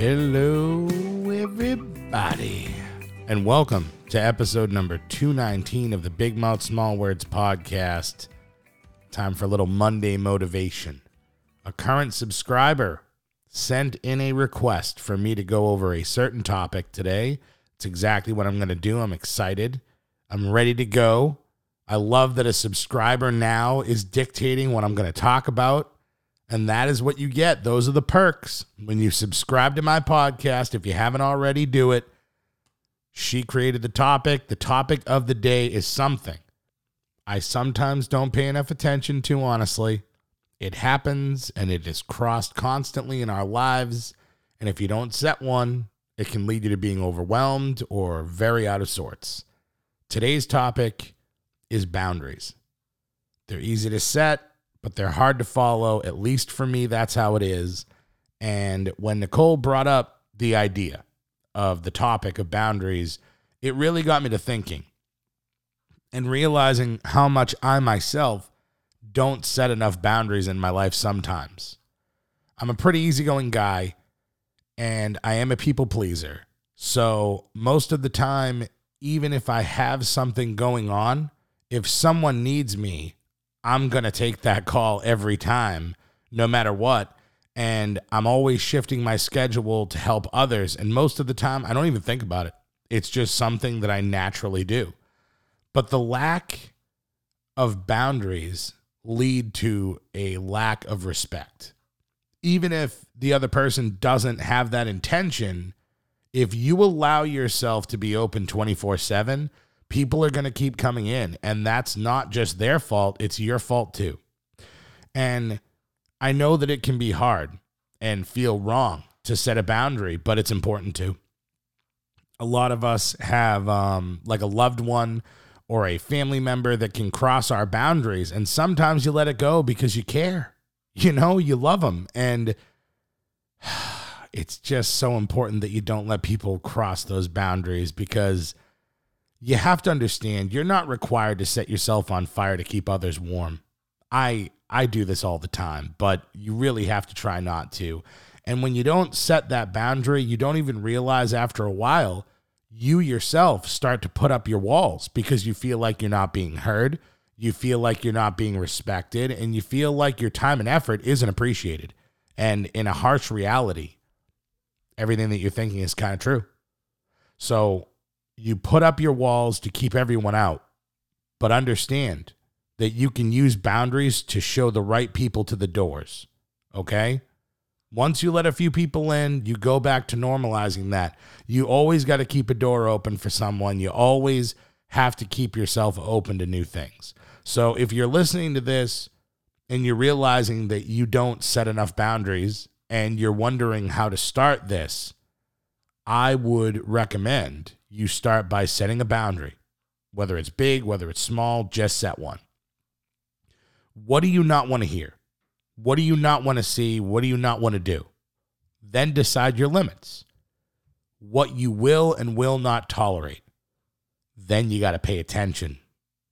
Hello, everybody, and welcome to episode number 219 of the Big Mouth Small Words podcast. Time for a little Monday motivation. A current subscriber sent in a request for me to go over a certain topic today. It's exactly what I'm going to do. I'm excited. I'm ready to go. I love that a subscriber now is dictating what I'm going to talk about. And that is what you get. Those are the perks. When you subscribe to my podcast, if you haven't already, do it. She created the topic. The topic of the day is something I sometimes don't pay enough attention to, honestly. It happens and it is crossed constantly in our lives. And if you don't set one, it can lead you to being overwhelmed or very out of sorts. Today's topic is boundaries. They're easy to set, but they're hard to follow. At least for me, that's how it is. And when Nicole brought up the idea of the topic of boundaries, it really got me to thinking and realizing how much I myself don't set enough boundaries in my life sometimes. I'm a pretty easygoing guy and I am a people pleaser. So, most of the time, even if I have something going on, if someone needs me, I'm going to take that call every time, no matter what. And I'm always shifting my schedule to help others. And most of the time, I don't even think about it. It's just something that I naturally do. But the lack of boundaries lead to a lack of respect. Even if the other person doesn't have that intention, if you allow yourself to be open 24 7, people are going to keep coming in. And that's not just their fault, it's your fault too. And I know that it can be hard and feel wrong to set a boundary, but it's important to. A lot of us have um, like a loved one or a family member that can cross our boundaries. And sometimes you let it go because you care. You know, you love them. And it's just so important that you don't let people cross those boundaries because you have to understand you're not required to set yourself on fire to keep others warm. I I do this all the time, but you really have to try not to. And when you don't set that boundary, you don't even realize after a while you yourself start to put up your walls because you feel like you're not being heard, you feel like you're not being respected, and you feel like your time and effort isn't appreciated. And in a harsh reality, everything that you're thinking is kind of true. So you put up your walls to keep everyone out, but understand that you can use boundaries to show the right people to the doors. Okay? Once you let a few people in, you go back to normalizing that. You always got to keep a door open for someone. You always have to keep yourself open to new things. So if you're listening to this and you're realizing that you don't set enough boundaries and you're wondering how to start this, I would recommend you start by setting a boundary. Whether it's big, whether it's small, just set one. What do you not want to hear? What do you not want to see? What do you not want to do? Then decide your limits. What you will and will not tolerate. Then you got to pay attention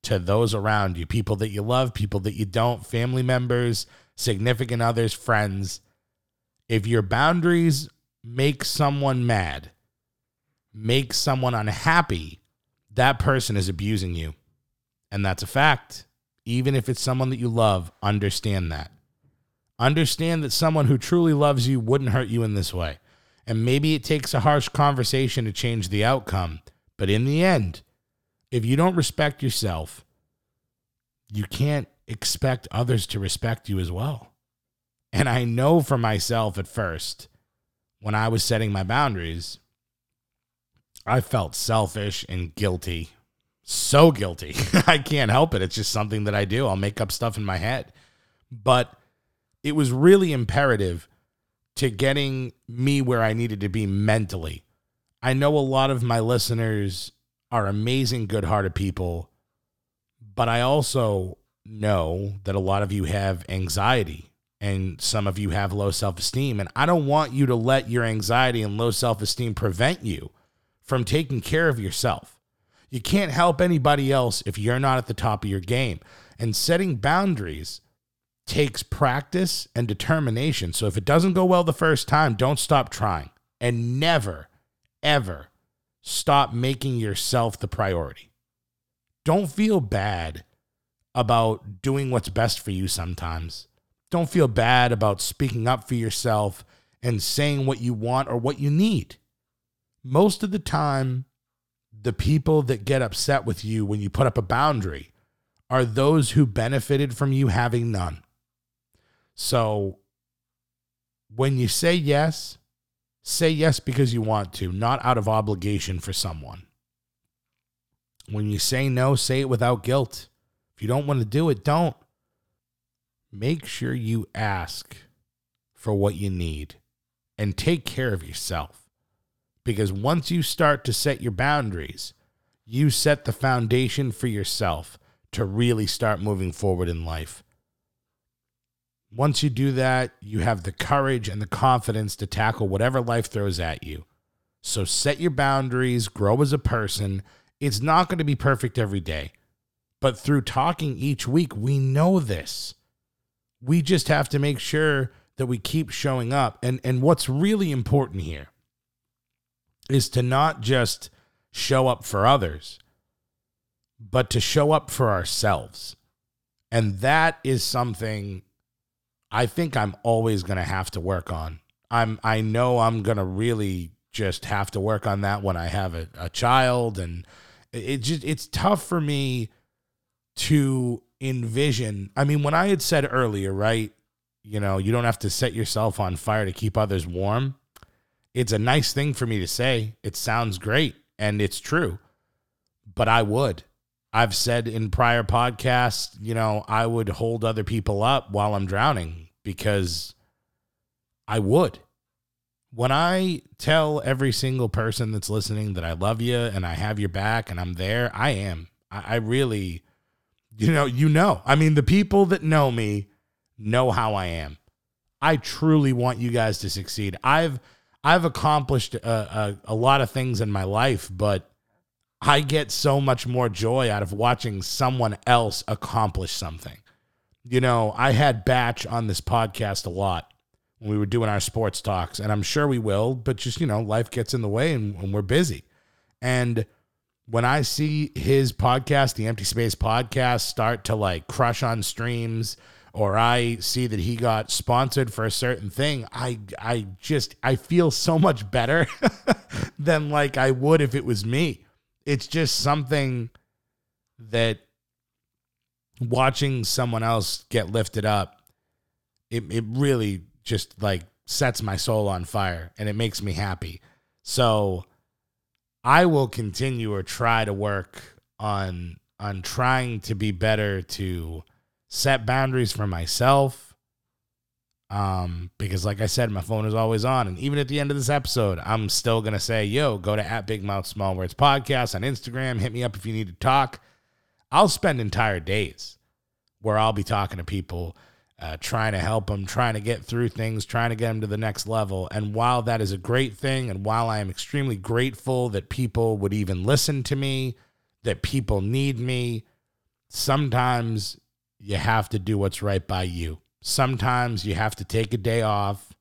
to those around you, people that you love, people that you don't, family members, significant others, friends. If your boundaries make someone mad, make someone unhappy, that person is abusing you. And that's a fact. Even if it's someone that you love, understand that. Understand that someone who truly loves you wouldn't hurt you in this way. And maybe it takes a harsh conversation to change the outcome. But in the end, if you don't respect yourself, you can't expect others to respect you as well. And I know for myself at first, when I was setting my boundaries, I felt selfish and guilty. So guilty. I can't help it. It's just something that I do. I'll make up stuff in my head. But it was really imperative to getting me where I needed to be mentally. I know a lot of my listeners are amazing, good hearted people, but I also know that a lot of you have anxiety and some of you have low self esteem. And I don't want you to let your anxiety and low self esteem prevent you from taking care of yourself. You can't help anybody else if you're not at the top of your game. And setting boundaries takes practice and determination. So if it doesn't go well the first time, don't stop trying. And never, ever stop making yourself the priority. Don't feel bad about doing what's best for you sometimes. Don't feel bad about speaking up for yourself and saying what you want or what you need. Most of the time, the people that get upset with you when you put up a boundary are those who benefited from you having none. So when you say yes, say yes because you want to, not out of obligation for someone. When you say no, say it without guilt. If you don't want to do it, don't. Make sure you ask for what you need and take care of yourself. Because once you start to set your boundaries, you set the foundation for yourself to really start moving forward in life. Once you do that, you have the courage and the confidence to tackle whatever life throws at you. So set your boundaries, grow as a person. It's not going to be perfect every day, but through talking each week, we know this. We just have to make sure that we keep showing up. And and what's really important here is to not just show up for others, but to show up for ourselves. And that is something I think I'm always going to have to work on. I'm I know I'm going to really just have to work on that when I have a, a child and it just it's tough for me to envision. I mean, when I had said earlier, right, you know, you don't have to set yourself on fire to keep others warm. It's a nice thing for me to say. It sounds great and it's true. But I would. I've said in prior podcasts, you know, I would hold other people up while I'm drowning because I would. When I tell every single person that's listening that I love you and I have your back and I'm there, I am. I, I really, you know, you know. I mean, the people that know me know how I am. I truly want you guys to succeed. I've I've accomplished a, a, a lot of things in my life, but I get so much more joy out of watching someone else accomplish something. You know, I had Batch on this podcast a lot when we were doing our sports talks, and I'm sure we will, but just, you know, life gets in the way and, and we're busy. And when I see his podcast, the Empty Space podcast, start to like crush on streams, or I see that he got sponsored for a certain thing, I I just I feel so much better than like I would if it was me it's just something that watching someone else get lifted up, it, it really just like sets my soul on fire and it makes me happy. So I will continue or try to work on on trying to be better to set boundaries for myself um, because like I said, my phone is always on. And even at the end of this episode, I'm still gonna say, yo, go to at Big Mouth Small Words Podcast on Instagram. Hit me up if you need to talk. I'll spend entire days where I'll be talking to people, uh, trying to help them, trying to get through things, trying to get them to the next level. And while that is a great thing, and while I am extremely grateful that people would even listen to me, that people need me, sometimes you have to do what's right by you sometimes you have to take a day off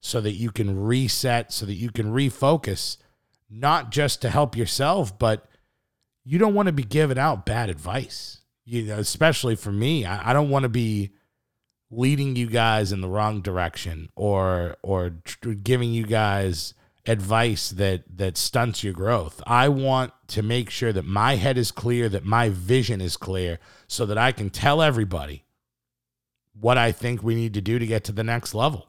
so that you can reset, so that you can refocus, not just to help yourself, but you don't want to be giving out bad advice. You know, especially for me, I, I don't want to be leading you guys in the wrong direction or or tr- giving you guys advice that that stunts your growth. I want to make sure that my head is clear, that my vision is clear so that I can tell everybody what I think we need to do to get to the next level.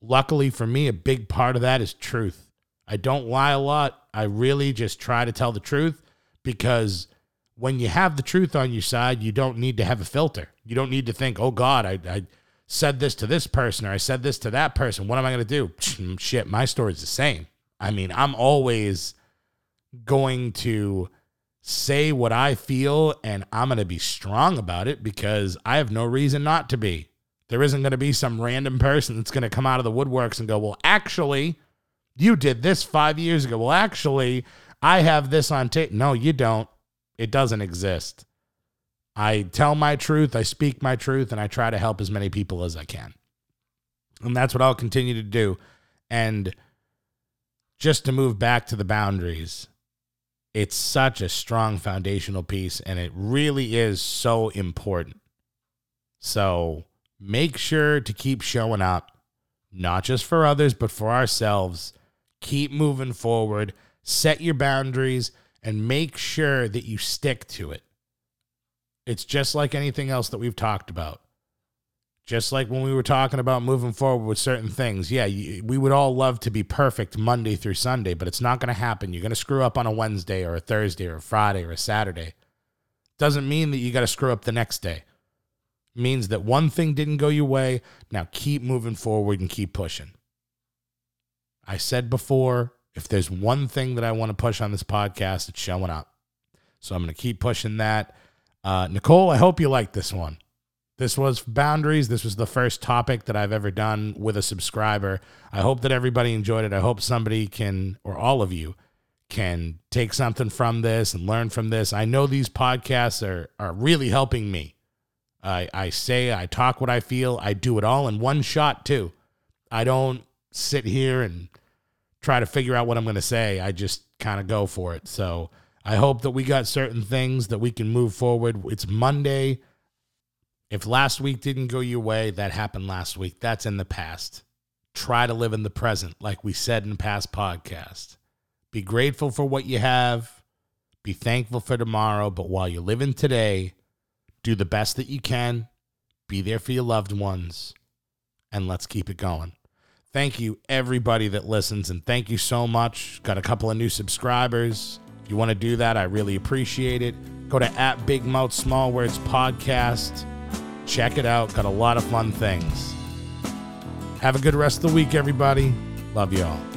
Luckily for me, a big part of that is truth. I don't lie a lot. I really just try to tell the truth because when you have the truth on your side, you don't need to have a filter. You don't need to think, oh God, I, I said this to this person or I said this to that person. What am I going to do? Mm, shit, my story's the same. I mean, I'm always going to say what I feel and I'm going to be strong about it because I have no reason not to be. There isn't going to be some random person that's going to come out of the woodworks and go, Well, actually, you did this five years ago. Well, actually, I have this on tape. No, you don't. It doesn't exist. I tell my truth, I speak my truth, and I try to help as many people as I can. And that's what I'll continue to do. And just to move back to the boundaries, it's such a strong foundational piece and it really is so important. So make sure to keep showing up, not just for others, but for ourselves. Keep moving forward, set your boundaries, and make sure that you stick to it. It's just like anything else that we've talked about. Just like when we were talking about moving forward with certain things. Yeah, you, we would all love to be perfect Monday through Sunday, but it's not going to happen. You're going to screw up on a Wednesday or a Thursday or a Friday or a Saturday. Doesn't mean that you got to screw up the next day. It means that one thing didn't go your way. Now keep moving forward and keep pushing. I said before, if there's one thing that I want to push on this podcast, it's showing up. So I'm going to keep pushing that. Uh, Nicole, I hope you like this one. This was boundaries. This was the first topic that I've ever done with a subscriber. I hope that everybody enjoyed it. I hope somebody can, or all of you, can take something from this and learn from this. I know these podcasts are are really helping me. I I say I talk what I feel. I do it all in one shot too. I don't sit here and try to figure out what I'm going to say. I just kind of go for it. So I hope that we got certain things that we can move forward. It's Monday. If last week didn't go your way, that happened last week. That's in the past. Try to live in the present, like we said in past podcast. Be grateful for what you have. Be thankful for tomorrow. But while you're living today, do the best that you can. Be there for your loved ones. And let's keep it going. Thank you, everybody that listens. And thank you so much. Got a couple of new subscribers. You want to do that, I really appreciate it. Go to at Big Mouth Small Words Podcast. Check it out. Got a lot of fun things. Have a good rest of the week, everybody. Love you all.